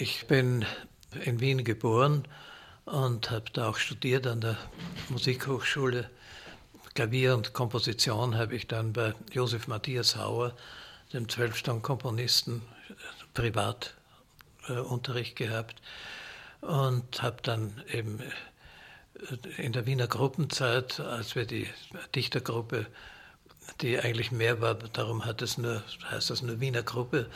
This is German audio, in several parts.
Ich bin in Wien geboren und habe da auch studiert an der Musikhochschule. Klavier und Komposition habe ich dann bei Josef Matthias Hauer, dem Zwölfstang-Komponisten, privat äh, Unterricht gehabt und habe dann eben äh, in der Wiener Gruppenzeit, als wir die Dichtergruppe, die eigentlich mehr war, darum hat es nur, heißt das nur Wiener Gruppe,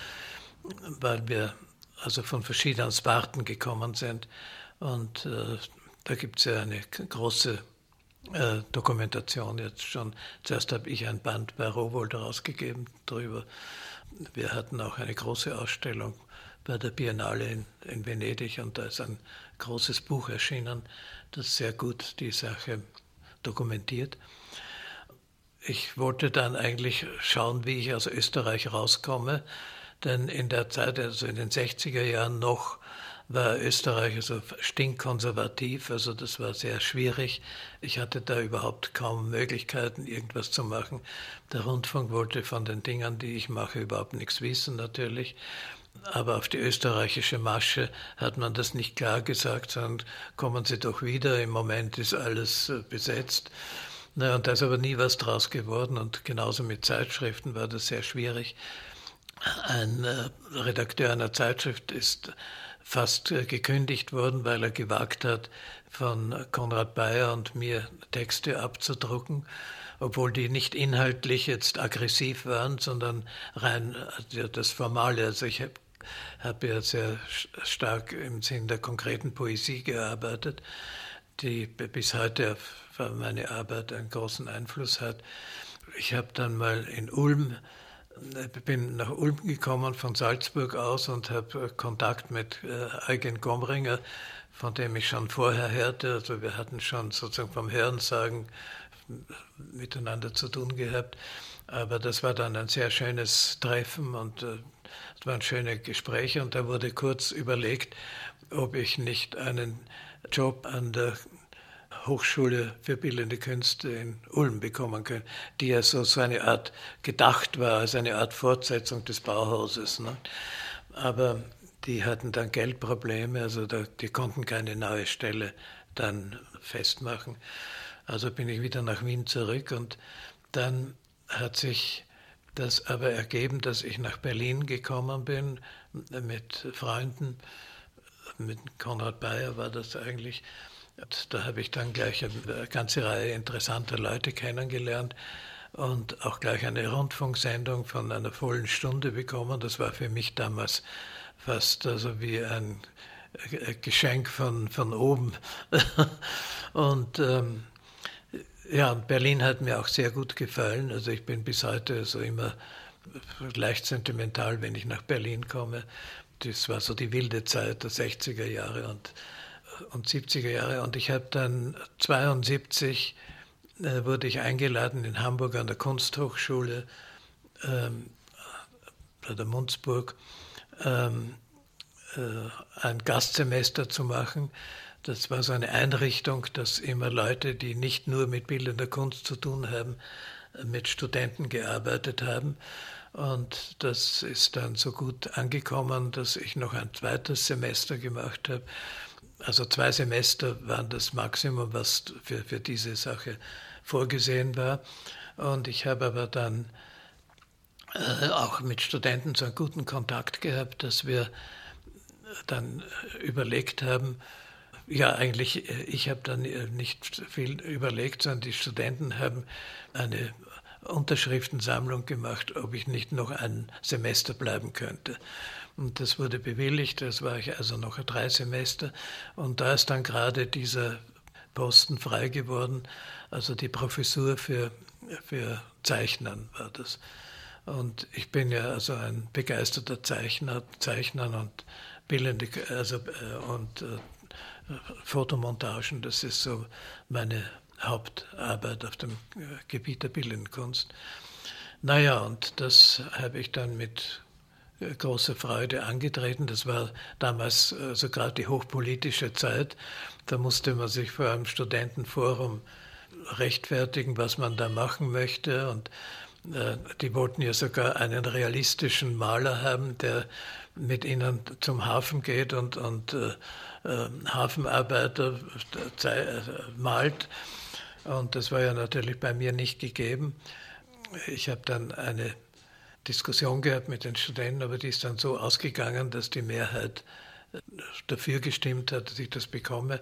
weil wir also von verschiedenen Sparten gekommen sind. Und äh, da gibt es ja eine große äh, Dokumentation jetzt schon. Zuerst habe ich ein Band bei Rowold rausgegeben darüber. Wir hatten auch eine große Ausstellung bei der Biennale in, in Venedig und da ist ein großes Buch erschienen, das sehr gut die Sache dokumentiert. Ich wollte dann eigentlich schauen, wie ich aus Österreich rauskomme, denn in der Zeit, also in den 60er Jahren noch, war Österreich also stinkkonservativ, also das war sehr schwierig. Ich hatte da überhaupt kaum Möglichkeiten, irgendwas zu machen. Der Rundfunk wollte von den Dingen, die ich mache, überhaupt nichts wissen natürlich. Aber auf die österreichische Masche hat man das nicht klar gesagt, sondern kommen Sie doch wieder, im Moment ist alles äh, besetzt. Na, und da ist aber nie was draus geworden und genauso mit Zeitschriften war das sehr schwierig. Ein äh, Redakteur einer Zeitschrift ist fast äh, gekündigt worden, weil er gewagt hat, von Konrad Bayer und mir Texte abzudrucken, obwohl die nicht inhaltlich jetzt aggressiv waren, sondern rein das Formale. Also ich habe ja sehr stark im Sinn der konkreten Poesie gearbeitet, die bis heute auf meine Arbeit einen großen Einfluss hat. Ich habe dann mal in Ulm, bin nach Ulm gekommen von Salzburg aus und habe Kontakt mit äh, Eugen Gomringer, von dem ich schon vorher hörte. Also wir hatten schon sozusagen vom Hörensagen miteinander zu tun gehabt. Aber das war dann ein sehr schönes Treffen und äh, es waren schöne Gespräche und da wurde kurz überlegt, ob ich nicht einen Job an der Hochschule für Bildende Künste in Ulm bekommen könnte, die ja so, so eine Art gedacht war, als eine Art Fortsetzung des Bauhauses. Ne? Aber die hatten dann Geldprobleme, also da, die konnten keine neue Stelle dann festmachen. Also bin ich wieder nach Wien zurück und dann hat sich das aber ergeben, dass ich nach Berlin gekommen bin mit Freunden. Mit Konrad Bayer war das eigentlich. Da habe ich dann gleich eine ganze Reihe interessanter Leute kennengelernt und auch gleich eine Rundfunksendung von einer vollen Stunde bekommen. Das war für mich damals fast also wie ein Geschenk von, von oben. und ähm, ja, Berlin hat mir auch sehr gut gefallen. Also ich bin bis heute so immer leicht sentimental, wenn ich nach Berlin komme. Das war so die wilde Zeit der 60er Jahre und, und 70er Jahre. Und ich habe dann 72 äh, wurde ich eingeladen in Hamburg an der Kunsthochschule ähm, bei der Munzburg ähm, äh, ein Gastsemester zu machen das war so eine Einrichtung, dass immer Leute, die nicht nur mit bildender Kunst zu tun haben, mit Studenten gearbeitet haben. Und das ist dann so gut angekommen, dass ich noch ein zweites Semester gemacht habe. Also zwei Semester waren das Maximum, was für, für diese Sache vorgesehen war. Und ich habe aber dann äh, auch mit Studenten so einen guten Kontakt gehabt, dass wir dann überlegt haben, ja, eigentlich, äh, ich habe dann äh, nicht viel überlegt, sondern die Studenten haben eine Unterschriftensammlung gemacht, ob ich nicht noch ein Semester bleiben könnte. Und das wurde bewilligt, das war ich also noch drei Semester. Und da ist dann gerade dieser Posten frei geworden, also die Professur für, für Zeichnern war das. Und ich bin ja also ein begeisterter Zeichner, Zeichner und bildende, also, äh, und Fotomontagen, das ist so meine Hauptarbeit auf dem äh, Gebiet der bildenden. Naja, und das habe ich dann mit äh, großer Freude angetreten. Das war damals äh, so also die hochpolitische Zeit. Da musste man sich vor einem Studentenforum rechtfertigen, was man da machen möchte. Und die wollten ja sogar einen realistischen Maler haben, der mit ihnen zum Hafen geht und, und äh, äh, Hafenarbeiter äh, malt. Und das war ja natürlich bei mir nicht gegeben. Ich habe dann eine Diskussion gehabt mit den Studenten, aber die ist dann so ausgegangen, dass die Mehrheit dafür gestimmt hat, dass ich das bekomme.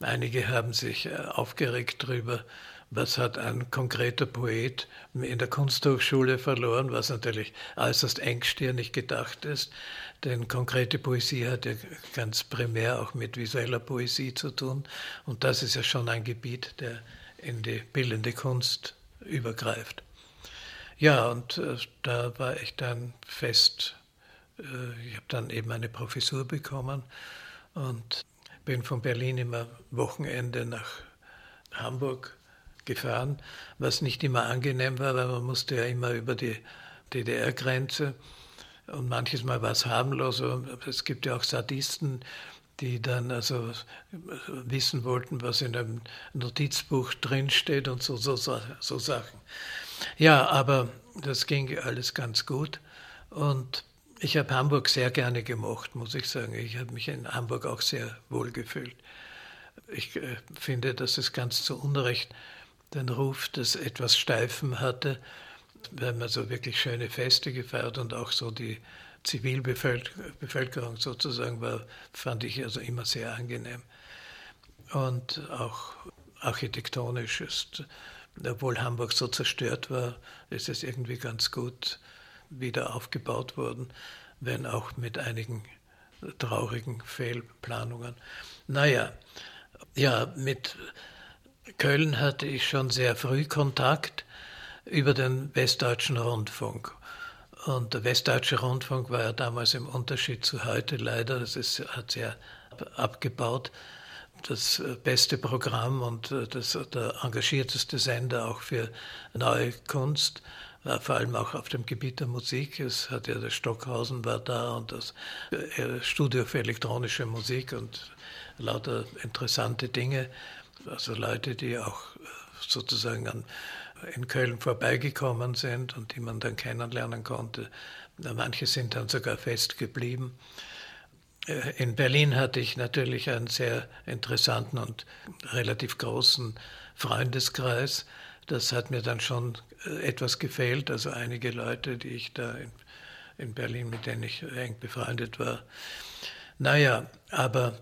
Einige haben sich äh, aufgeregt darüber, was hat ein konkreter Poet in der Kunsthochschule verloren, was natürlich äußerst engstirnig gedacht ist. Denn konkrete Poesie hat ja ganz primär auch mit visueller Poesie zu tun. Und das ist ja schon ein Gebiet, der in die bildende Kunst übergreift. Ja, und äh, da war ich dann fest, äh, ich habe dann eben eine Professur bekommen und bin von Berlin immer Wochenende nach Hamburg gefahren, was nicht immer angenehm war, weil man musste ja immer über die DDR-Grenze und manches Mal war es harmlos. Es gibt ja auch Sadisten, die dann also wissen wollten, was in einem Notizbuch drinsteht und so, so, so Sachen. Ja, aber das ging alles ganz gut und ich habe Hamburg sehr gerne gemocht, muss ich sagen. Ich habe mich in Hamburg auch sehr wohl gefühlt. Ich äh, finde, dass es ganz zu Unrecht den Ruf des etwas Steifen hatte. Wir haben also wirklich schöne Feste gefeiert und auch so die Zivilbevölkerung sozusagen war, fand ich also immer sehr angenehm. Und auch architektonisch ist, obwohl Hamburg so zerstört war, ist es irgendwie ganz gut wieder aufgebaut worden, wenn auch mit einigen traurigen Fehlplanungen. Naja, ja, mit Köln hatte ich schon sehr früh Kontakt über den Westdeutschen Rundfunk. Und der Westdeutsche Rundfunk war ja damals im Unterschied zu heute leider, das ist, hat sehr abgebaut, das beste Programm und äh, das, der engagierteste Sender auch für neue Kunst, vor allem auch auf dem Gebiet der Musik. Es hat ja der Stockhausen war da und das äh, Studio für elektronische Musik und lauter interessante Dinge also Leute, die auch äh, sozusagen an, in Köln vorbeigekommen sind und die man dann kennenlernen konnte. Manche sind dann sogar fest geblieben. Äh, in Berlin hatte ich natürlich einen sehr interessanten und relativ großen Freundeskreis. Das hat mir dann schon äh, etwas gefehlt. Also einige Leute, die ich da in, in Berlin, mit denen ich eng befreundet war. Naja, aber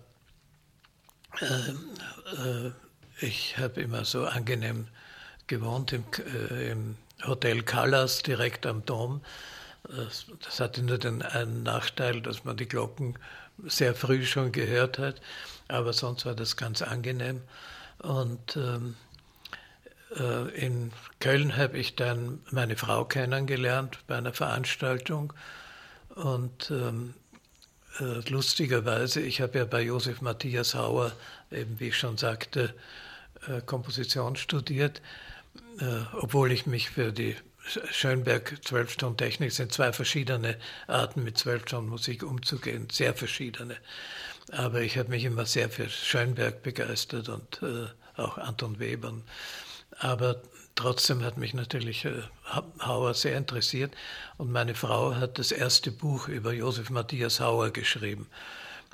äh, äh, ich habe immer so angenehm gewohnt im, äh, im Hotel Callas direkt am Dom. Das, das, hatte nur den einen Nachteil, dass man die Glocken sehr früh schon gehört hat, aber sonst war das ganz angenehm. Und ähm, äh, in Köln habe ich dann meine Frau kennengelernt bei einer Veranstaltung und ähm, äh, lustigerweise, ich habe ja bei Josef Matthias Hauer, eben wie ich schon sagte, äh, Komposition studiert, äh, obwohl ich mich für die Schönberg 12 Stunden Technik sind zwei verschiedene Arten mit 12 Stunden Musik umzugehen, sehr verschiedene. Aber ich habe mich immer sehr für Schönberg begeistert und äh, auch Anton Webern. Aber trotzdem hat mich natürlich äh, Hauer sehr interessiert und meine Frau hat das erste Buch über Josef Matthias Hauer geschrieben.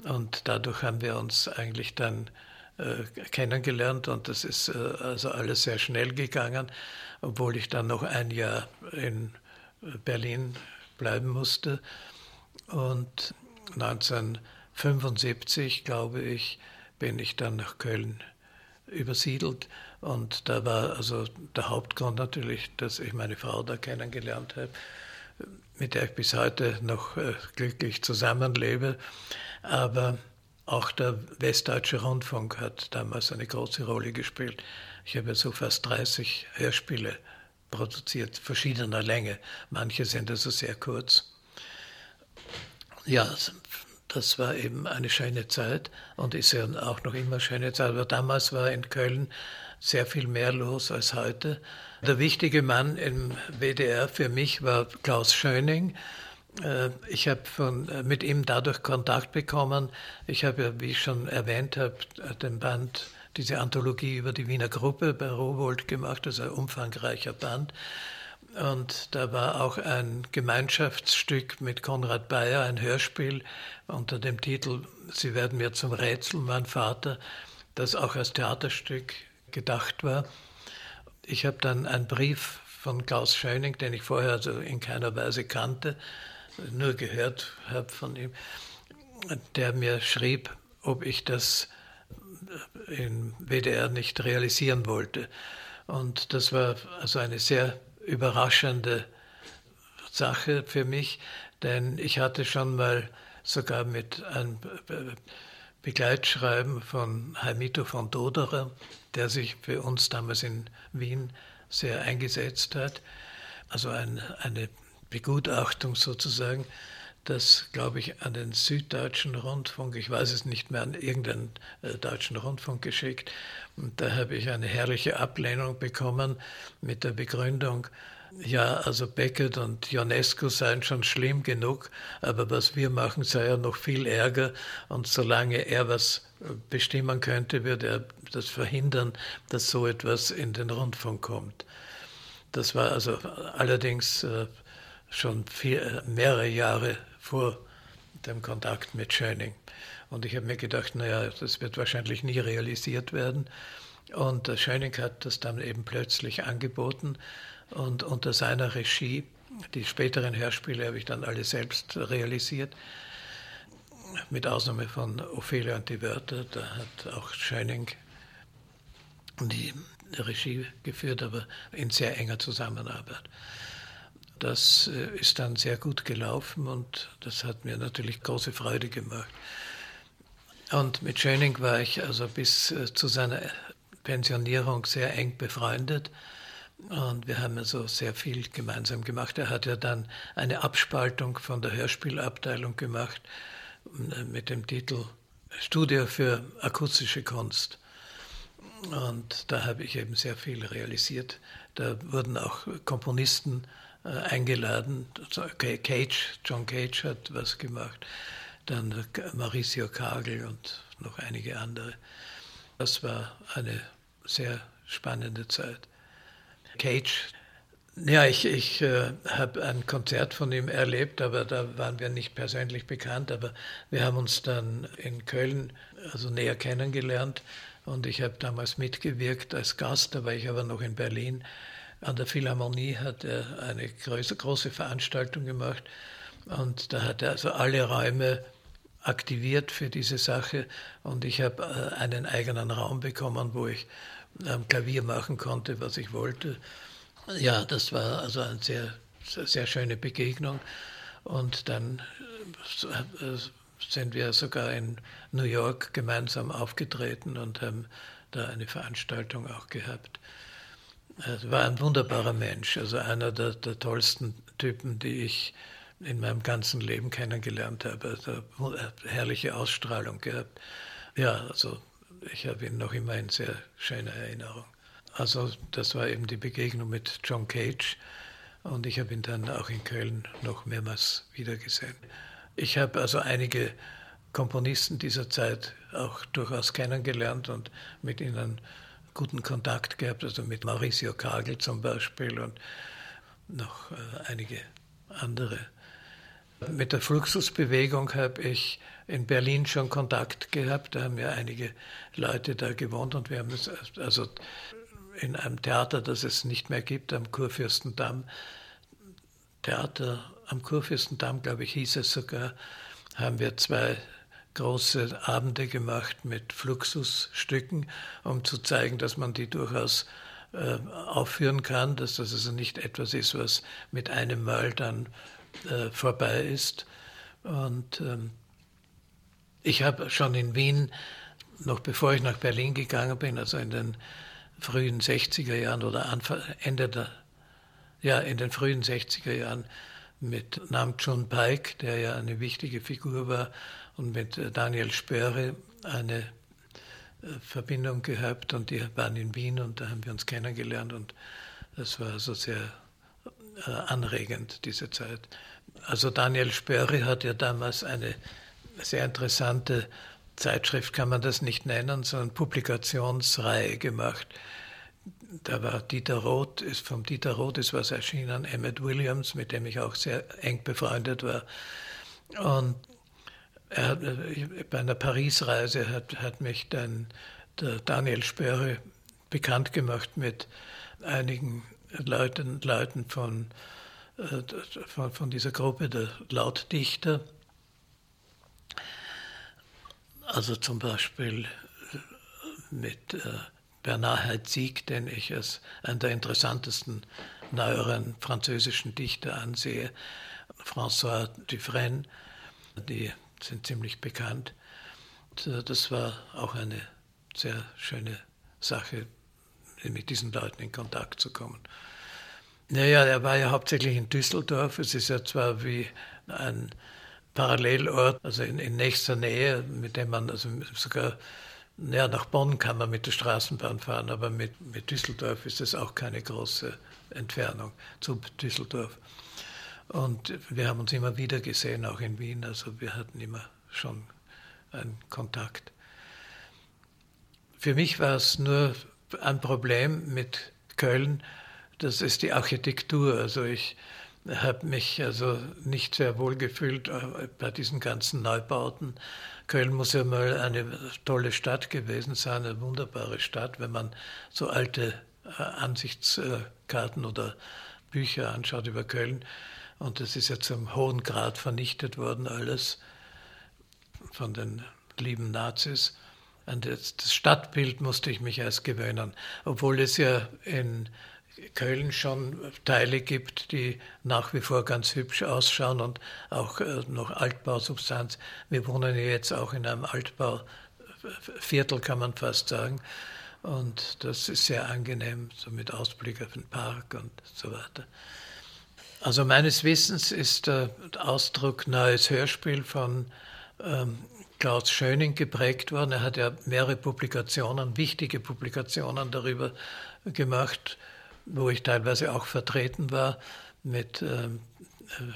Und dadurch haben wir uns eigentlich dann kennengelernt und das ist äh, also alles sehr schnell gegangen, obwohl ich dann noch ein Jahr in Berlin bleiben musste. Und 1975, glaube ich, bin ich dann nach Köln übersiedelt. Und da war also der Hauptgrund natürlich, dass ich meine Frau da kennengelernt habe, mit der ich bis heute noch äh, glücklich zusammenlebe. Aber auch der Westdeutsche Rundfunk hat damals eine große Rolle gespielt. Ich habe so fast 30 Hörspiele produziert, verschiedener Länge. Manche sind also sehr kurz. Ja, das war eben eine schöne Zeit und ist ja auch noch immer schöne Zeit. Aber damals war in Köln sehr viel mehr los als heute. Der wichtige Mann im WDR für mich war Klaus Schöning ich habe äh, mit ihm dadurch Kontakt bekommen. Ich habe ja, wie ich schon erwähnt habe, den Band, diese Anthologie über die Wiener Gruppe bei Rowold gemacht, also ein umfangreicher Band. Und da war auch ein Gemeinschaftsstück mit Konrad Bayer, ein Hörspiel unter dem Titel Sie werden mir zum Rätsel, mein Vater, das auch als Theaterstück gedacht war. Ich habe dann einen Brief von Klaus Schöning, den ich vorher also in keiner Weise kannte, nur gehört habe von ihm, der mir schrieb, ob ich das im WDR nicht realisieren wollte. Und das war also eine sehr überraschende Sache für mich, denn ich hatte schon mal sogar mit einem Begleitschreiben von Heimito von Doderer, der sich für uns damals in Wien sehr eingesetzt hat, also ein, eine Begutachtung sozusagen, das, glaube ich, an den Süddeutschen Rundfunk, ich weiß es nicht mehr, an irgendeinen äh, deutschen Rundfunk geschickt. Und da habe ich eine herrliche Ablehnung bekommen mit der Begründung, ja, also Beckett und Ionesco seien schon schlimm genug, aber was wir machen, sei ja noch viel ärger. Und solange er was bestimmen könnte, würde er das verhindern, dass so etwas in den Rundfunk kommt. Das war also allerdings äh, schon vier, mehrere Jahre vor dem Kontakt mit Schöning. Und ich habe mir gedacht, naja, das wird wahrscheinlich nie realisiert werden. Und Schöning hat das dann eben plötzlich angeboten und unter seiner Regie, die späteren Hörspiele habe ich dann alle selbst realisiert, mit Ausnahme von Ophelia und die Wörter, da hat auch Schöning die Regie geführt, aber in sehr enger Zusammenarbeit. Das äh, ist dann sehr gut gelaufen und das hat mir natürlich große Freude gemacht. Und mit Schöning war ich also bis äh, zu seiner Pensionierung sehr eng befreundet. Und wir haben also sehr viel gemeinsam gemacht. Er hat ja dann eine Abspaltung von der Hörspielabteilung gemacht äh, mit dem Titel Studio für akustische Kunst. Und da habe ich eben sehr viel realisiert. Da wurden auch Komponisten eingeladen. Cage, John Cage hat was gemacht, dann Mauricio Kagel und noch einige andere. Das war eine sehr spannende Zeit. Cage, ja, ich, ich äh, habe ein Konzert von ihm erlebt, aber da waren wir nicht persönlich bekannt, aber wir haben uns dann in Köln also näher kennengelernt und ich habe damals mitgewirkt als Gast, da war ich aber noch in Berlin an der Philharmonie hat er eine große, große Veranstaltung gemacht und da hat er also alle Räume aktiviert für diese Sache und ich habe äh, einen eigenen Raum bekommen, wo ich am Klavier machen konnte, was ich wollte. Ja, das war also eine sehr, sehr schöne Begegnung und dann äh, sind wir sogar in New York gemeinsam aufgetreten und haben da eine Veranstaltung auch gehabt. Er war ein wunderbarer Mensch, also einer der, der, tollsten Typen, die ich in meinem ganzen Leben kennengelernt habe. Also herrliche Ausstrahlung gehabt. Ja, also ich habe ihn noch immer in sehr schöner Erinnerung. Also das war eben die Begegnung mit John Cage und ich habe ihn dann auch in Köln noch mehrmals wiedergesehen. Ich habe also einige Komponisten dieser Zeit auch durchaus kennengelernt und mit ihnen guten Kontakt gehabt, also mit Mauricio Kagel zum Beispiel und noch äh, einige andere. Mit der Fluxusbewegung habe ich in Berlin schon Kontakt gehabt. Da haben ja einige Leute da gewohnt und wir haben es also in einem Theater, das es nicht mehr gibt, am Kurfürstendamm, Theater am Kurfürstendamm, glaube ich, hieß es sogar, haben wir zwei große Abende gemacht mit Fluxusstücken, um zu zeigen, dass man die durchaus äh, aufführen kann, dass das also nicht etwas ist, was mit einem Mal dann äh, vorbei ist. Und ähm, ich habe schon in Wien, noch bevor ich nach Berlin gegangen bin, also in den frühen 60er Jahren oder Anfang, Ende der, ja, in den frühen 60er Jahren mit Nam Chun Paik, der ja eine wichtige Figur war, und mit Daniel Spöre eine äh, Verbindung gehabt und die waren in Wien und da haben wir uns kennengelernt und das war so sehr äh, anregend, diese Zeit. Also Daniel Spöre hat ja damals eine sehr interessante Zeitschrift, kann man das nicht nennen, sondern Publikationsreihe gemacht, da war Dieter Roth, ist vom Dieter Roth ist was erschienen, Emmett Williams, mit dem ich auch sehr eng befreundet war. Und er hat, bei einer Paris-Reise hat, hat mich dann der Daniel Sperre bekannt gemacht mit einigen Leuten, Leuten von, äh, von, von dieser Gruppe der Lautdichter. Also zum Beispiel mit äh, Bernard Heitzig, den ich als einen der interessantesten neueren französischen Dichter ansehe, François Dufresne, die sind ziemlich bekannt. Das war auch eine sehr schöne Sache, mit diesen Leuten in Kontakt zu kommen. Naja, er war ja hauptsächlich in Düsseldorf. Es ist ja zwar wie ein Parallelort, also in, in nächster Nähe, mit dem man also sogar ja, nach Bonn kann man mit der Straßenbahn fahren, aber mit, mit Düsseldorf ist es auch keine große Entfernung zu Düsseldorf. Und wir haben uns immer wieder gesehen, auch in Wien, also wir hatten immer schon einen Kontakt. Für mich war es nur ein Problem mit Köln, das ist die Architektur. Also ich habe mich also nicht sehr wohl gefühlt äh, bei diesen ganzen Neubauten. Köln muss ja mal eine tolle Stadt gewesen sein, eine wunderbare Stadt, wenn man so alte äh, Ansichtskarten oder Bücher anschaut über Köln. Und das ist ja zum hohen Grad vernichtet worden, alles von den lieben Nazis. An das Stadtbild musste ich mich erst gewöhnen, obwohl es ja in Köln schon Teile gibt, die nach wie vor ganz hübsch ausschauen und auch äh, noch Altbausubstanz. Wir wohnen ja jetzt auch in einem Altbauviertel, kann man fast sagen. Und das ist sehr angenehm, so mit Ausblick auf den Park und so weiter. Also meines Wissens ist der Ausdruck Neues Hörspiel von ähm, Klaus Schöning geprägt worden. Er hat ja mehrere Publikationen, wichtige Publikationen darüber gemacht wo ich teilweise auch vertreten war mit ähm,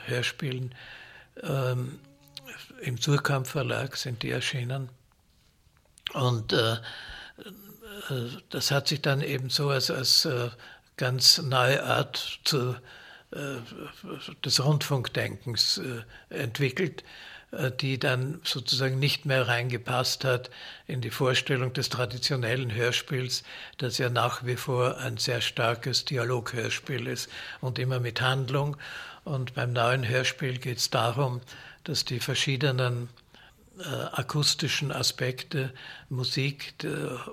Hörspielen. Ähm, Im Surkamp Verlag sind die erschienen. Und äh, äh, das hat sich dann eben so als, als äh, ganz neue Art zu, des Rundfunkdenkens äh, entwickelt. Äh, die dann sozusagen nicht mehr reingepasst hat in die Vorstellung des traditionellen Hörspiels, das ja nach wie vor ein sehr starkes Dialoghörspiel ist und immer mit Handlung. Und beim neuen Hörspiel geht es darum, dass die verschiedenen äh, akustischen Aspekte, Musik äh,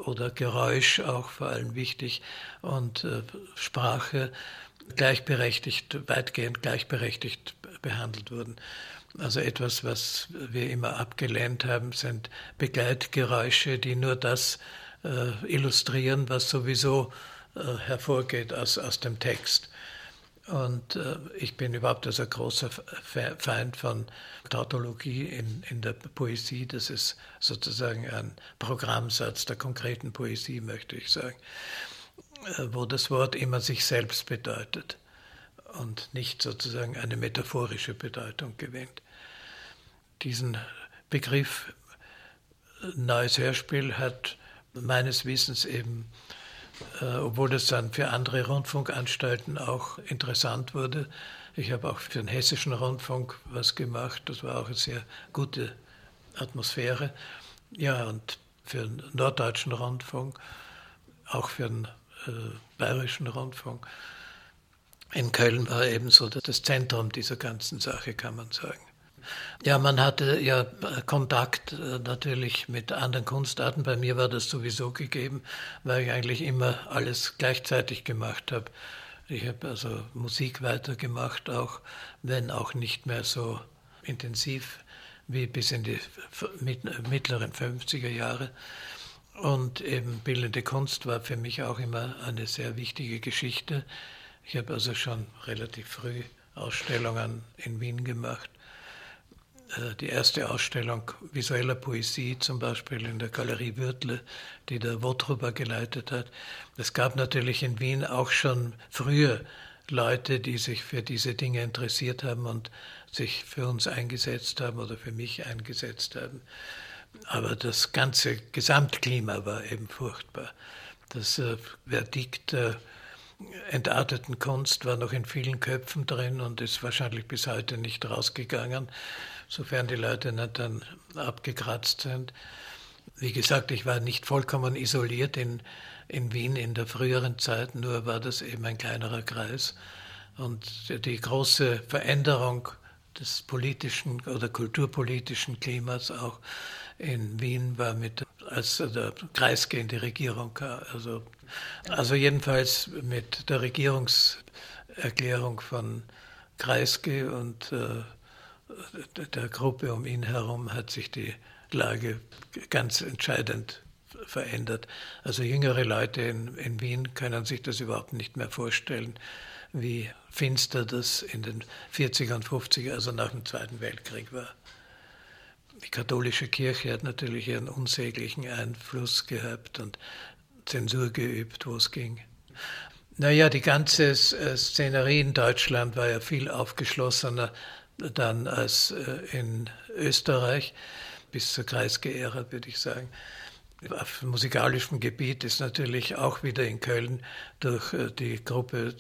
oder Geräusch auch vor allem wichtig und äh, Sprache gleichberechtigt, weitgehend gleichberechtigt behandelt wurden. Also etwas, was wir immer abgelehnt haben, sind Begleitgeräusche, die nur das äh, illustrieren, was sowieso äh, hervorgeht aus, aus dem Text. Und äh, ich bin überhaupt also ein großer Feind von Tautologie in, in der Poesie. Das ist sozusagen ein Programmsatz der konkreten Poesie, möchte ich sagen, wo das Wort immer sich selbst bedeutet und nicht sozusagen eine metaphorische Bedeutung gewinnt diesen Begriff neues Hörspiel hat meines Wissens eben, äh, obwohl das dann für andere Rundfunkanstalten auch interessant wurde, ich habe auch für den hessischen Rundfunk was gemacht, das war auch eine sehr gute Atmosphäre. Ja, und für den norddeutschen Rundfunk, auch für den äh, bayerischen Rundfunk. In Köln war ebenso das Zentrum dieser ganzen Sache, kann man sagen. Ja, man hatte ja Kontakt äh, natürlich mit anderen Kunstarten. Bei mir war das sowieso gegeben, weil ich eigentlich immer alles gleichzeitig gemacht habe. Ich habe also Musik weitergemacht, auch wenn auch nicht mehr so intensiv wie bis in die mittleren 50er Jahre. Und eben bildende Kunst war für mich auch immer eine sehr wichtige Geschichte. Ich habe also schon relativ früh Ausstellungen in Wien gemacht äh, die erste Ausstellung visueller Poesie, zum Beispiel in der Galerie Würtle, die der Wotruber geleitet hat. Es gab natürlich in Wien auch schon früher Leute, die sich für diese Dinge interessiert haben und sich für uns eingesetzt haben oder für mich eingesetzt haben. Aber das ganze Gesamtklima war eben furchtbar. Das äh, Verdikt der entarteten Kunst war noch in vielen Köpfen drin und ist wahrscheinlich bis heute nicht rausgegangen, sofern die Leute nicht dann abgekratzt sind. Wie gesagt, ich war nicht vollkommen isoliert in, in Wien in der früheren Zeit, nur war das eben ein kleinerer Kreis. Und die große Veränderung des politischen oder kulturpolitischen Klimas auch in Wien war mit, als der die Regierung kam. Also, also jedenfalls mit der Regierungserklärung von Kreisky und äh, der Gruppe um ihn herum hat sich die Lage ganz entscheidend verändert. Also jüngere Leute in, in Wien können sich das überhaupt nicht mehr vorstellen, wie finster das in den 40er und 50er, also nach dem Zweiten Weltkrieg war. Die katholische Kirche hat natürlich ihren unsäglichen Einfluss gehabt und Zensur geübt, wo es ging. Naja, die ganze äh, Szenerie in Deutschland war ja viel aufgeschlossener dann als äh, in Österreich, bis zur Kreisgeehre, würde ich sagen. Auf musikalischem Gebiet ist natürlich auch wieder in Köln durch äh, die Gruppe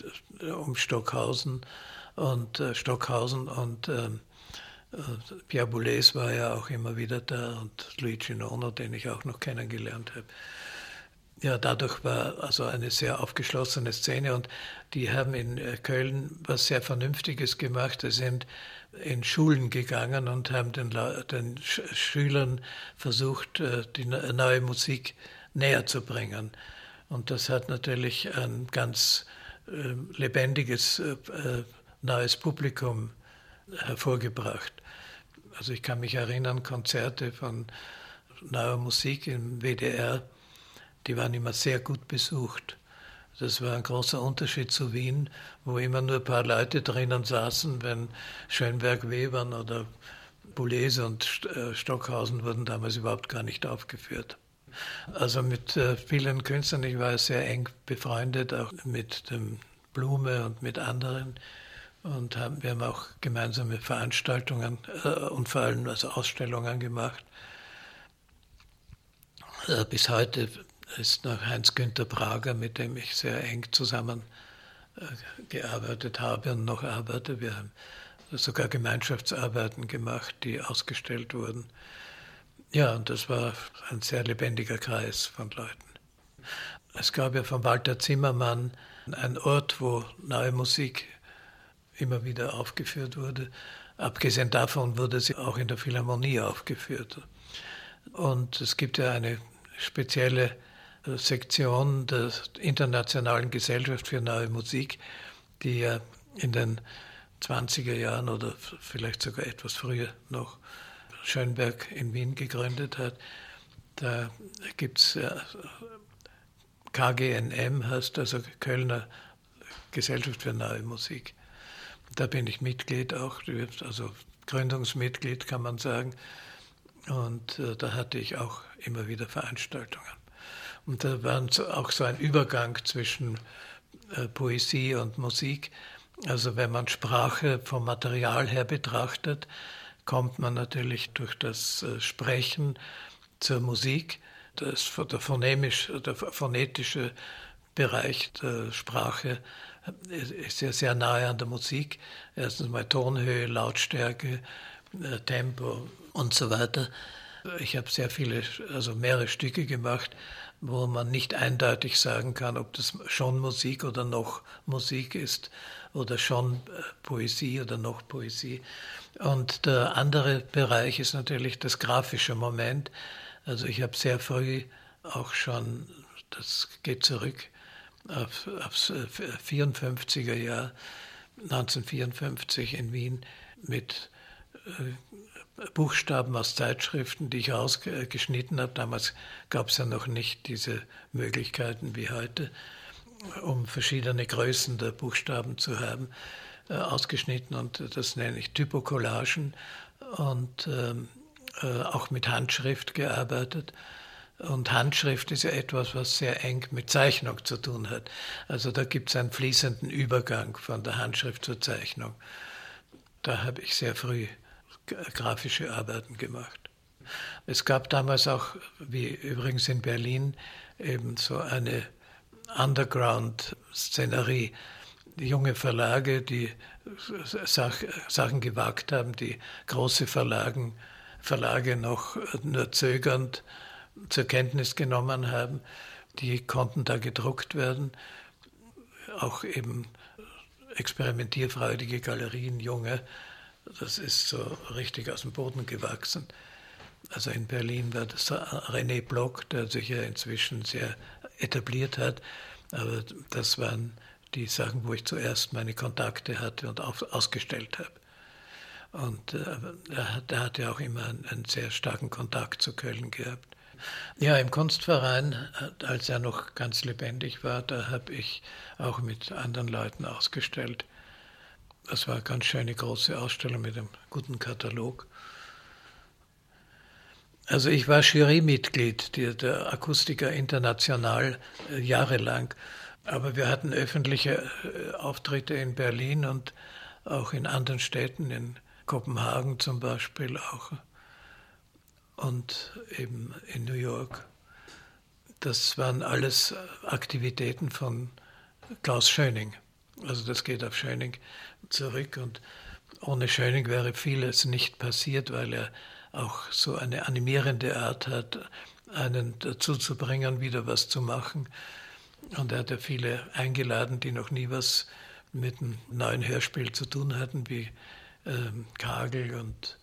um Stockhausen und Stockhausen und ähm, Pierre Boulez war ja auch immer wieder da und Luigi Nono, den ich auch noch kennengelernt habe. Ja, dadurch war also eine sehr aufgeschlossene Szene und die haben in äh, Köln was sehr Vernünftiges gemacht. Sie sind in Schulen gegangen und haben den, den Schülern versucht, äh, die neue Musik näher zu bringen. Und das hat natürlich ein ganz ähm, lebendiges äh, neues Publikum hervorgebracht. Also ich kann mich erinnern, Konzerte von neuer Musik im WDR, die waren immer sehr gut besucht. Das war ein großer Unterschied zu Wien, wo immer nur ein paar Leute drinnen saßen, wenn Schönberg, Webern oder Boulez und äh, Stockhausen wurden damals überhaupt gar nicht aufgeführt. Also mit äh, vielen Künstlern, ich war sehr eng befreundet, auch mit dem Blume und mit anderen. Und haben, wir haben auch gemeinsame Veranstaltungen äh, und vor allem also Ausstellungen gemacht. Bis heute ist noch Heinz-Günther Prager, mit dem ich sehr eng zusammen äh, habe und noch arbeite. Wir haben sogar Gemeinschaftsarbeiten gemacht, die ausgestellt wurden. Ja, und das war ein sehr lebendiger Kreis von Leuten. Es gab ja von Walter Zimmermann einen Ort, wo neue Musik immer wieder aufgeführt wurde. Abgesehen davon wurde sie auch in der Philharmonie aufgeführt. Und es gibt ja eine spezielle Sektion der Internationalen Gesellschaft für neue Musik, die ja in den 20er Jahren oder vielleicht sogar etwas früher noch Schönberg in Wien gegründet hat. Da gibt es ja, KGNM, heißt also Kölner Gesellschaft für neue Musik. Da bin ich Mitglied auch, also Gründungsmitglied kann man sagen. Und äh, da hatte ich auch immer wieder Veranstaltungen. Und da war auch so ein Übergang zwischen äh, Poesie und Musik. Also wenn man Sprache vom Material her betrachtet, kommt man natürlich durch das äh, Sprechen zur Musik. Das, der, phonemisch, der phonetische Bereich der Sprache ist ja sehr nahe an der Musik. Erstens mal Tonhöhe, Lautstärke, äh, Tempo und so weiter. Ich habe sehr viele, also mehrere Stücke gemacht, wo man nicht eindeutig sagen kann, ob das schon Musik oder noch Musik ist oder schon äh, Poesie oder noch Poesie. Und der andere Bereich ist natürlich das grafische Moment. Also ich habe sehr früh auch schon, das geht zurück auf, aufs 54er äh, Jahr, 1954 in Wien mit äh, Buchstaben aus Zeitschriften, die ich ausgeschnitten habe. Damals gab es ja noch nicht diese Möglichkeiten wie heute, um verschiedene Größen der Buchstaben zu haben, äh, ausgeschnitten und das nenne ich Typocollagen und ähm, auch mit Handschrift gearbeitet. Und Handschrift ist ja etwas, was sehr eng mit Zeichnung zu tun hat. Also da gibt es einen fließenden Übergang von der Handschrift zur Zeichnung. Da habe ich sehr früh grafische Arbeiten gemacht. Es gab damals auch, wie übrigens in Berlin, eben so eine Underground-Szenerie. Junge Verlage, die Sachen gewagt haben, die große Verlagen, Verlage noch nur zögernd zur Kenntnis genommen haben, die konnten da gedruckt werden. Auch eben experimentierfreudige Galerien, junge, das ist so richtig aus dem Boden gewachsen. Also in Berlin war das René Block, der sich ja inzwischen sehr etabliert hat. Aber das waren die Sachen, wo ich zuerst meine Kontakte hatte und auf, ausgestellt habe. Und äh, er, er hat ja auch immer einen, einen, sehr starken Kontakt zu Köln gehabt. Ja, im Kunstverein, als er noch ganz lebendig war, da habe ich auch mit anderen Leuten ausgestellt. Das war eine ganz schöne große Ausstellung mit einem guten Katalog. Also ich war Jurymitglied der Akustiker International äh, jahrelang, aber wir hatten öffentliche äh, Auftritte in Berlin und auch in anderen Städten, in Kopenhagen zum Beispiel auch und eben in New York. Das waren alles Aktivitäten von Klaus Schöning. Also das geht auf Schöning zurück und ohne Schöning wäre vieles nicht passiert, weil er auch so eine animierende Art hat, einen dazu zu bringen, wieder was zu machen. Und er hat ja viele eingeladen, die noch nie was mit einem neuen Hörspiel zu tun hatten, wie ähm, Kagel und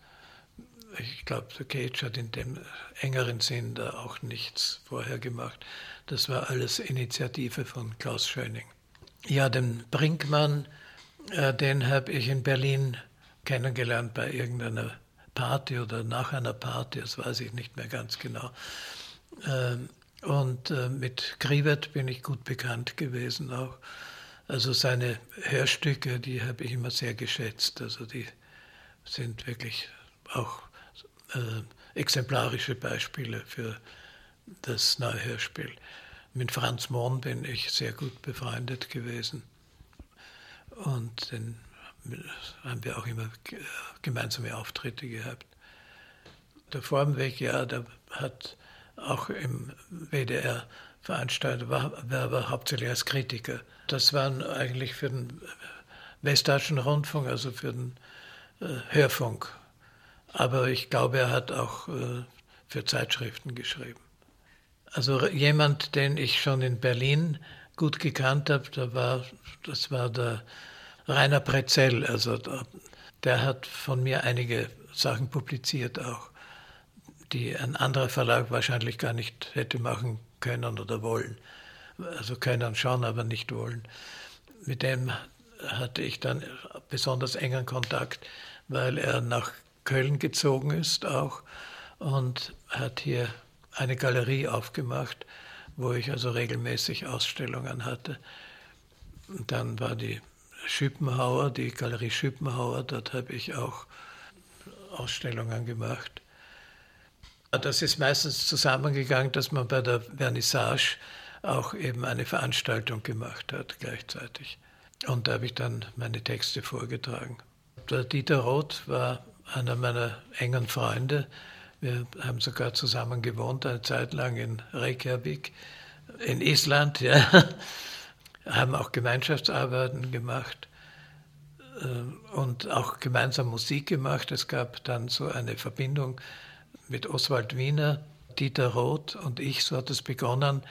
ich glaube, der Cage hat in dem engeren Sinn da auch nichts vorher gemacht. Das war alles Initiative von Klaus Schöning. Ja, den Brinkmann, den habe ich in Berlin kennengelernt bei irgendeiner Party oder nach einer Party, das weiß ich nicht mehr ganz genau. Ähm, und äh, mit Krivet bin ich gut bekannt gewesen auch. Also seine Hörstücke, die habe ich immer sehr geschätzt. Also die sind wirklich auch äh, exemplarische Beispiele für das neue Hörspiel. Mit Franz Mohn bin ich sehr gut befreundet gewesen. Und den haben wir auch immer gemeinsame Auftritte gehabt. Der Formweg, ja, der hat auch im WDR veranstaltet, war, war aber hauptsächlich als Kritiker. Das waren eigentlich für den Westdeutschen Rundfunk, also für den äh, Hörfunk. Aber ich glaube, er hat auch äh, für Zeitschriften geschrieben. Also jemand, den ich schon in Berlin gut gekannt habe, da war, das war der Rainer Prezell, also der hat von mir einige Sachen publiziert auch, die ein anderer Verlag wahrscheinlich gar nicht hätte machen können oder wollen. Also können schon, aber nicht wollen. Mit dem hatte ich dann besonders engen Kontakt, weil er nach Köln gezogen ist auch und hat hier eine Galerie aufgemacht, wo ich also regelmäßig Ausstellungen hatte. Und dann war die Schüppenhauer, die Galerie Schüppenhauer, dort habe ich auch Ausstellungen gemacht. Das ist meistens zusammengegangen, dass man bei der Vernissage auch eben eine Veranstaltung gemacht hat gleichzeitig. Und da habe ich dann meine Texte vorgetragen. Der Dieter Roth war einer meiner engen Freunde. Wir haben sogar zusammen gewohnt, eine Zeit lang in Reykjavik, in Island. Ja haben auch Gemeinschaftsarbeiten gemacht äh, und auch gemeinsam Musik gemacht. Es gab dann so eine Verbindung mit Oswald Wiener, Dieter Roth und ich, so hat es begonnen.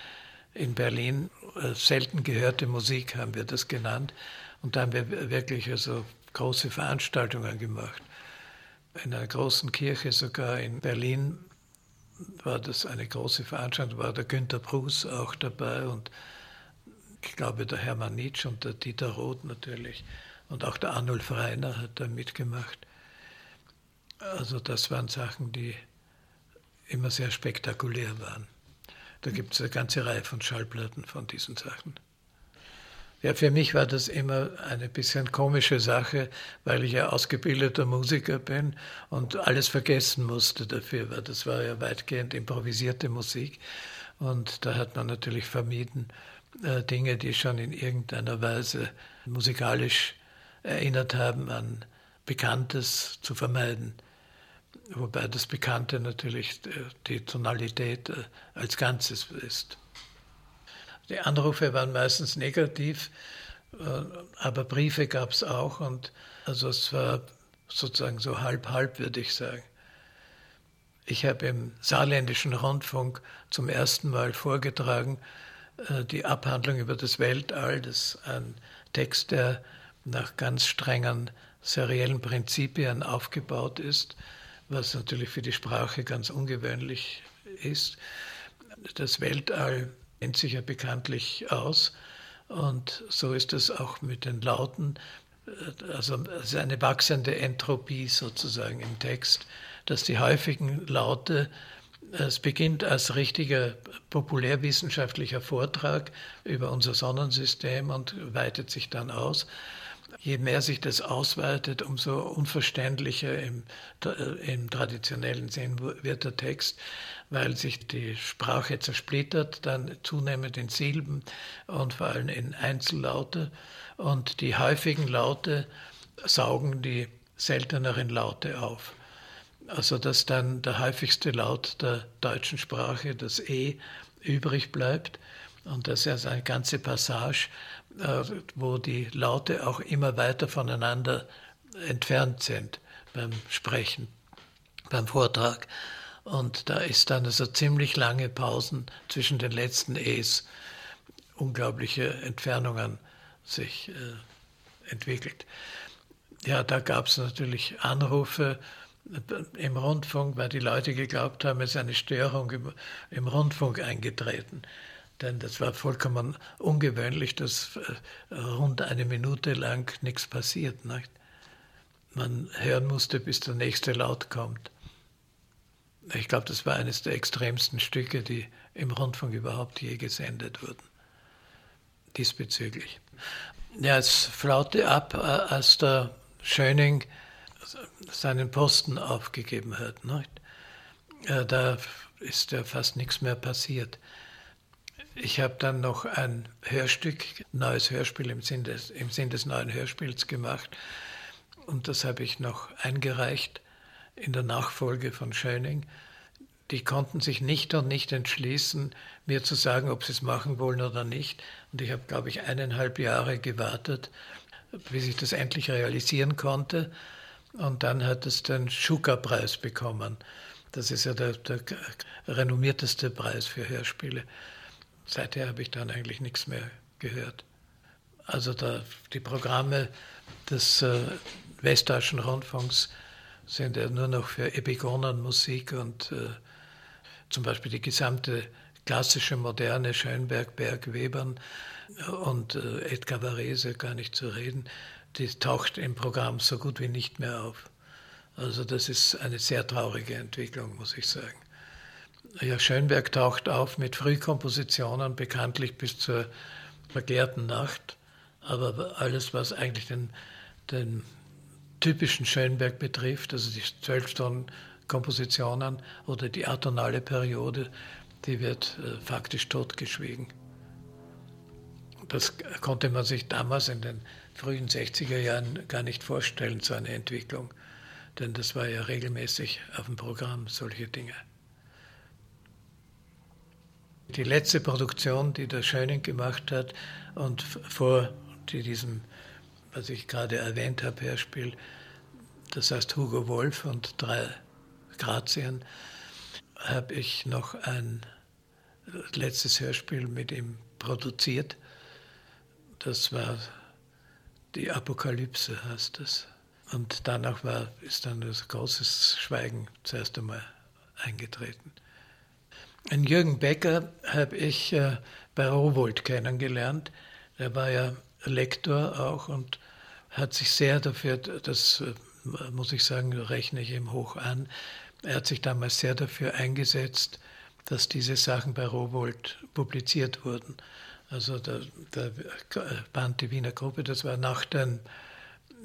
In Berlin äh, selten gehörte Musik haben wir das genannt. Und da haben wir wirklich also große Veranstaltungen gemacht. In einer großen Kirche sogar in Berlin war das eine große Veranstaltung, war der Günter Bruce auch dabei und ich glaube, der Hermann Nitsch und der Dieter Roth natürlich und auch der Arnulf Reiner hat da mitgemacht. Also das waren Sachen, die immer sehr spektakulär waren. Da gibt es eine ganze Reihe von Schallplatten von diesen Sachen. Ja, für mich war das immer eine bisschen komische Sache, weil ich ja ausgebildeter Musiker bin und alles vergessen musste dafür, weil das war ja weitgehend improvisierte Musik. Und da hat man natürlich vermieden, äh, Dinge, die schon in irgendeiner Weise musikalisch erinnert haben an Bekanntes zu vermeiden. Wobei das Bekannte natürlich die Tonalität äh, als Ganzes ist. Die Anrufe waren meistens negativ, äh, aber Briefe gab es auch und also es war sozusagen so halb-halb, würde ich sagen. Ich habe im saarländischen Rundfunk zum ersten Mal vorgetragen äh, die Abhandlung über das Weltall. Das ist ein Text, der nach ganz strengen seriellen Prinzipien aufgebaut ist, was natürlich für die Sprache ganz ungewöhnlich ist. Das Weltall kennt sich ja bekanntlich aus und so ist es auch mit den Lauten. Also es ist eine wachsende Entropie sozusagen im Text, dass die häufigen Laute es beginnt als richtiger populärwissenschaftlicher Vortrag über unser Sonnensystem und weitet sich dann aus. Je mehr sich das ausweitet, umso unverständlicher im, äh, im traditionellen Sinn wird der Text, weil sich die Sprache zersplittert, dann zunehmend in Silben und vor allem in Einzellaute. Und die häufigen Laute saugen die selteneren Laute auf. Also dass dann der häufigste Laut der deutschen Sprache, das E, übrig bleibt. Und das ist eine ganze Passage, äh, wo die Laute auch immer weiter voneinander entfernt sind beim Sprechen, beim Vortrag. Und da ist dann also ziemlich lange Pausen zwischen den letzten E's, unglaubliche Entfernungen sich äh, entwickelt. Ja, da gab es natürlich Anrufe im Rundfunk, weil die Leute geglaubt haben, es ist eine Störung im, im Rundfunk eingetreten. Denn das war vollkommen ungewöhnlich, dass äh, rund eine Minute lang nichts passiert. Nicht? Man hören musste, bis der nächste Laut kommt. Ich glaube, das war eines der extremsten Stücke, die im Rundfunk überhaupt je gesendet wurden. Diesbezüglich. Ja, es flaute ab, äh, als der Schöning seinen Posten aufgegeben hat. Äh, da ist ja fast nichts mehr passiert. Ich habe dann noch ein Hörstück, neues Hörspiel im Sinn, des, im Sinn des neuen Hörspiels gemacht. Und das habe ich noch eingereicht in der Nachfolge von Schöning. Die konnten sich nicht und nicht entschließen, mir zu sagen, ob sie es machen wollen oder nicht. Und ich habe, glaube ich, eineinhalb Jahre gewartet, bis ich das endlich realisieren konnte. Und dann hat es den Schuka-Preis bekommen. Das ist ja der, der, renommierteste Preis für Hörspiele. Seither habe ich dann eigentlich nichts mehr gehört. Also der, die Programme des äh, Westdeutschen Rundfunks sind ja nur noch für Epigonenmusik und äh, zum Beispiel die gesamte klassische moderne Schönberg, Berg, Webern und äh, Edgar Varese gar nicht zu reden die taucht im Programm so gut wie nicht mehr auf. Also das ist eine sehr traurige Entwicklung, muss ich sagen. Ja, Schönberg taucht auf mit Frühkompositionen, bekanntlich bis zur verklärten Nacht. Aber alles, was eigentlich den, den typischen Schönberg betrifft, also die Zwölfstunden-Kompositionen oder die atonale Periode, die wird äh, faktisch totgeschwiegen. Das konnte man sich damals in den frühen 60er Jahren gar nicht vorstellen, so eine Entwicklung. Denn das war ja regelmäßig auf dem Programm, solche Dinge. Die letzte Produktion, die der Schöning gemacht hat und vor diesem, was ich gerade erwähnt habe, Hörspiel, das heißt Hugo Wolf und drei Grazien, habe ich noch ein letztes Hörspiel mit ihm produziert. Das war die Apokalypse heißt es. Und danach war, ist dann das großes Schweigen zuerst einmal eingetreten. Einen Jürgen Becker habe ich äh, bei Rowold kennengelernt. Er war ja Lektor auch und hat sich sehr dafür, das äh, muss ich sagen, rechne ich ihm hoch an, er hat sich damals sehr dafür eingesetzt, dass diese Sachen bei Rowold publiziert wurden. Also der, der Band Die Wiener Gruppe, das war nach den,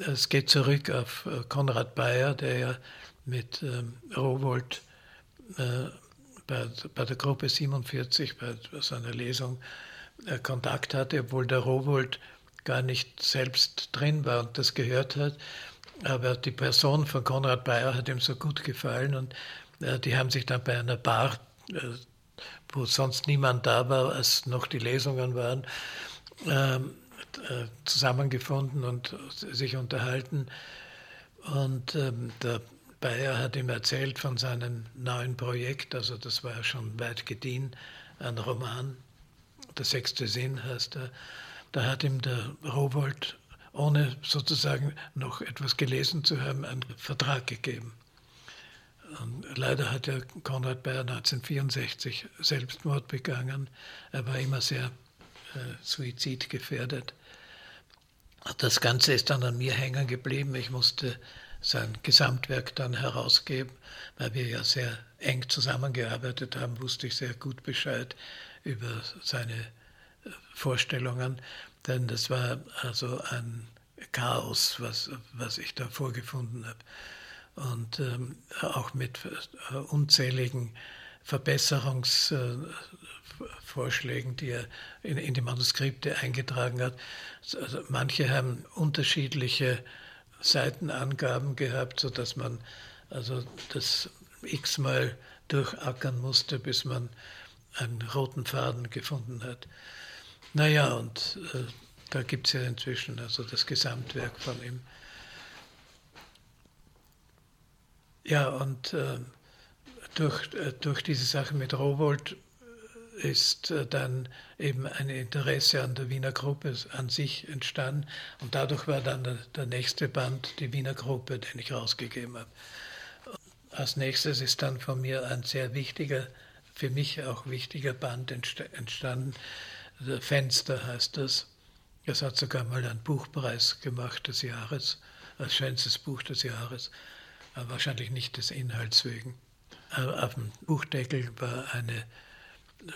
es geht zurück auf äh, Konrad Bayer, der ja mit ähm, Rowold äh, bei, bei, der Gruppe 47, bei seiner Lesung, äh, Kontakt hatte, obwohl der Rowold gar nicht selbst drin war und das gehört hat. Aber die Person von Konrad Bayer hat ihm so gut gefallen und äh, die haben sich dann bei einer Bar äh, wo sonst niemand da war, als noch die Lesungen waren, ähm, äh, zusammengefunden und sich unterhalten. Und ähm, der Bayer hat ihm erzählt von seinem neuen Projekt, also das war ja schon weit gediehen, ein Roman, Der sechste Sinn heißt er. Da hat ihm der Rowold, ohne sozusagen noch etwas gelesen zu haben, einen Vertrag gegeben. Und leider hat ja Konrad Bayer 1964 Selbstmord begangen. Er war immer sehr äh, suizidgefährdet. Das Ganze ist dann an mir hängen geblieben. Ich musste sein Gesamtwerk dann herausgeben, weil wir ja sehr eng zusammengearbeitet haben, wusste ich sehr gut Bescheid über seine Vorstellungen, denn das war also ein Chaos, was, was ich da vorgefunden habe. Und ähm, auch mit äh, unzähligen Verbesserungsvorschlägen, die er in, in, die Manuskripte eingetragen hat. Also manche haben unterschiedliche Seitenangaben gehabt, sodass man also das x-mal durchackern musste, bis man einen roten Faden gefunden hat. Naja, und äh, da gibt es ja inzwischen also das Gesamtwerk von ihm. Ja, und äh, durch, äh, durch diese Sache mit Rowold ist äh, dann eben ein Interesse an der Wiener Gruppe an sich entstanden. Und dadurch war dann der, der nächste Band die Wiener Gruppe, den ich rausgegeben habe. Als nächstes ist dann von mir ein sehr wichtiger, für mich auch wichtiger Band entstanden. Fenster heißt das. Es hat sogar mal einen Buchpreis gemacht des Jahres, als schönstes Buch des Jahres, aber wahrscheinlich nicht des Inhalts wegen. Auf dem Buchdeckel war eine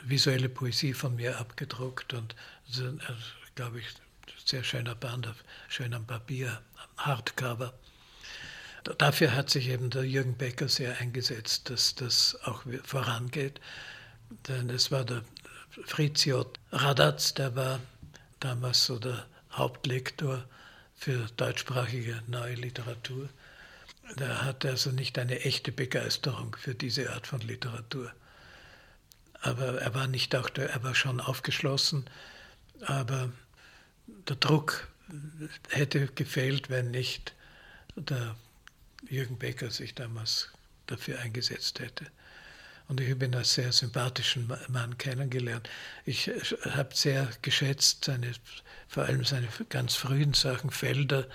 visuelle Poesie von mir abgedruckt und also, glaube ich, sehr schöner Band auf schönem Papier, Hardcover. Dafür hat sich eben der Jürgen Becker sehr eingesetzt, dass das auch vorangeht. Denn es war der Fritz Radatz, der war damals so der Hauptlektor für deutschsprachige neue Literatur. Der hatte also nicht eine echte Begeisterung für diese Art von Literatur aber er war nicht auch, der, er war schon aufgeschlossen, aber der Druck hätte gefehlt, wenn nicht der Jürgen Becker sich damals dafür eingesetzt hätte. Und ich habe ihn als sehr sympathischen Mann kennengelernt. Ich habe sehr geschätzt, seine, vor allem seine ganz frühen Sachen, Felder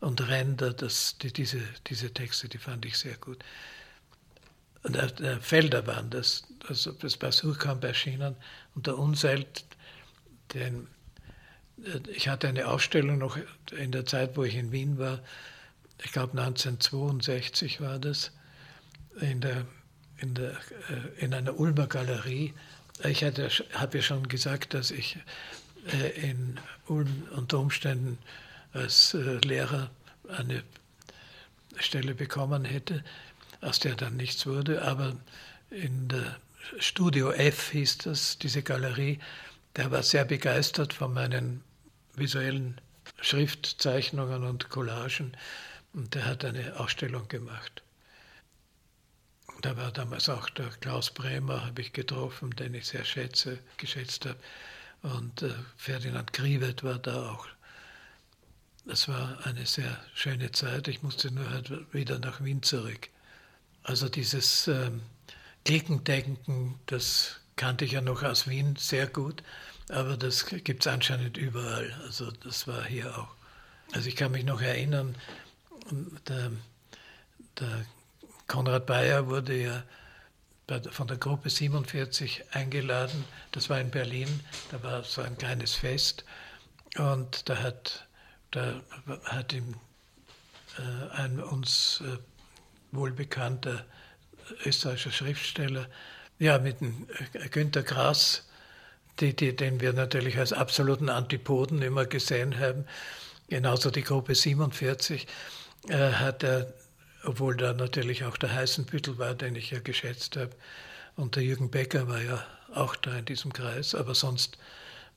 und Ränder, das, die, diese, diese Texte, die fand ich sehr gut der, der Felder waren das, also das bei Surkamp erschienen und der Unselt, den, ich hatte eine Ausstellung noch in der Zeit, wo ich in Wien war, ich glaube 1962 war das, in, der, in, der, äh, in einer Ulmer Galerie. Ich habe ja schon gesagt, dass ich äh, in Ulm unter Umständen als äh, Lehrer eine Stelle bekommen hätte aus der dann nichts wurde, aber in der Studio F hieß das, diese Galerie, der war sehr begeistert von meinen visuellen Schriftzeichnungen und Collagen und der hat eine Ausstellung gemacht. Da war damals auch der Klaus Bremer, habe ich getroffen, den ich sehr schätze, geschätzt habe. Und äh, Ferdinand Krivet war da auch. Das war eine sehr schöne Zeit. Ich musste nur halt wieder nach Wien zurück. Also dieses ähm, Gegendenken, das kannte ich ja noch aus Wien sehr gut, aber das gibt es anscheinend überall. Also das war hier auch. Also ich kann mich noch erinnern, der, der Konrad Bayer wurde ja von der Gruppe 47 eingeladen. Das war in Berlin, da war so ein kleines Fest und da hat, da hat ihm äh, ein uns äh, wohlbekannter österreichischer Schriftsteller, ja, mit dem äh, Günter Grass, die, die, den wir natürlich als absoluten Antipoden immer gesehen haben, genauso die Gruppe 47, äh, hat er, obwohl da natürlich auch der Heißenbüttel war, den ich ja geschätzt habe, und der Jürgen Becker war ja auch da in diesem Kreis, aber sonst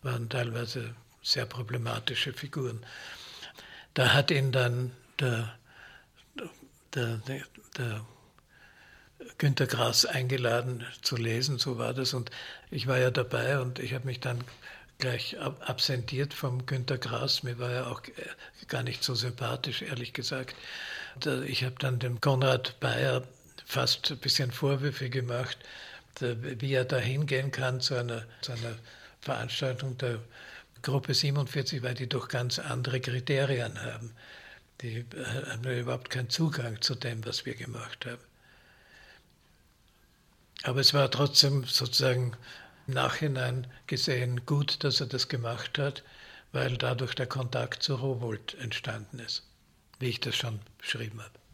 waren teilweise sehr problematische Figuren. Da hat ihn dann der, der, der, der Günter Grass eingeladen zu lesen, so war das. Und ich war ja dabei und ich habe mich dann gleich absentiert vom Günter Grass. Mir war ja auch äh, gar nicht so sympathisch, ehrlich gesagt. Äh, ich habe dann dem Konrad Bayer fast ein bisschen Vorwürfe gemacht, wie er da hingehen kann zu einer, zu einer Veranstaltung der Gruppe 47, weil die doch ganz andere Kriterien haben. Die äh, haben ja überhaupt keinen Zugang zu dem, was wir gemacht haben. Aber es war trotzdem sozusagen im Nachhinein gesehen gut, dass er das gemacht hat, weil dadurch der Kontakt zu Rowold entstanden ist, wie ich das schon beschrieben habe.